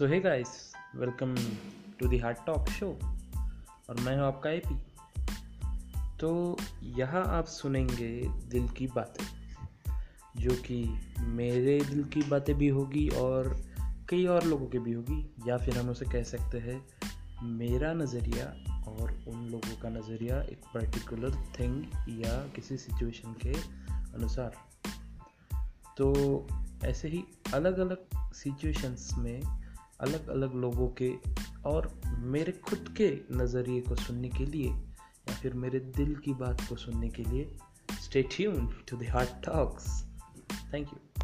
So hey guys welcome to the Heart Talk show और मैं हूँ आपका एपी तो यहाँ आप सुनेंगे दिल की बातें, जो कि मेरे दिल की बातें भी होगी और कई और लोगों की भी होगी, या फिर हम उसे कह सकते हैं मेरा नज़रिया और उन लोगों का नज़रिया एक पर्टिकुलर थिंग या किसी सिचुएशन के अनुसार। तो ऐसे ही अलग अलग सिचुएशंस में अलग अलग लोगों के और मेरे खुद के नज़रिए को सुनने के लिए या फिर मेरे दिल की बात को सुनने के लिए stay tune to the Heart Talks thank you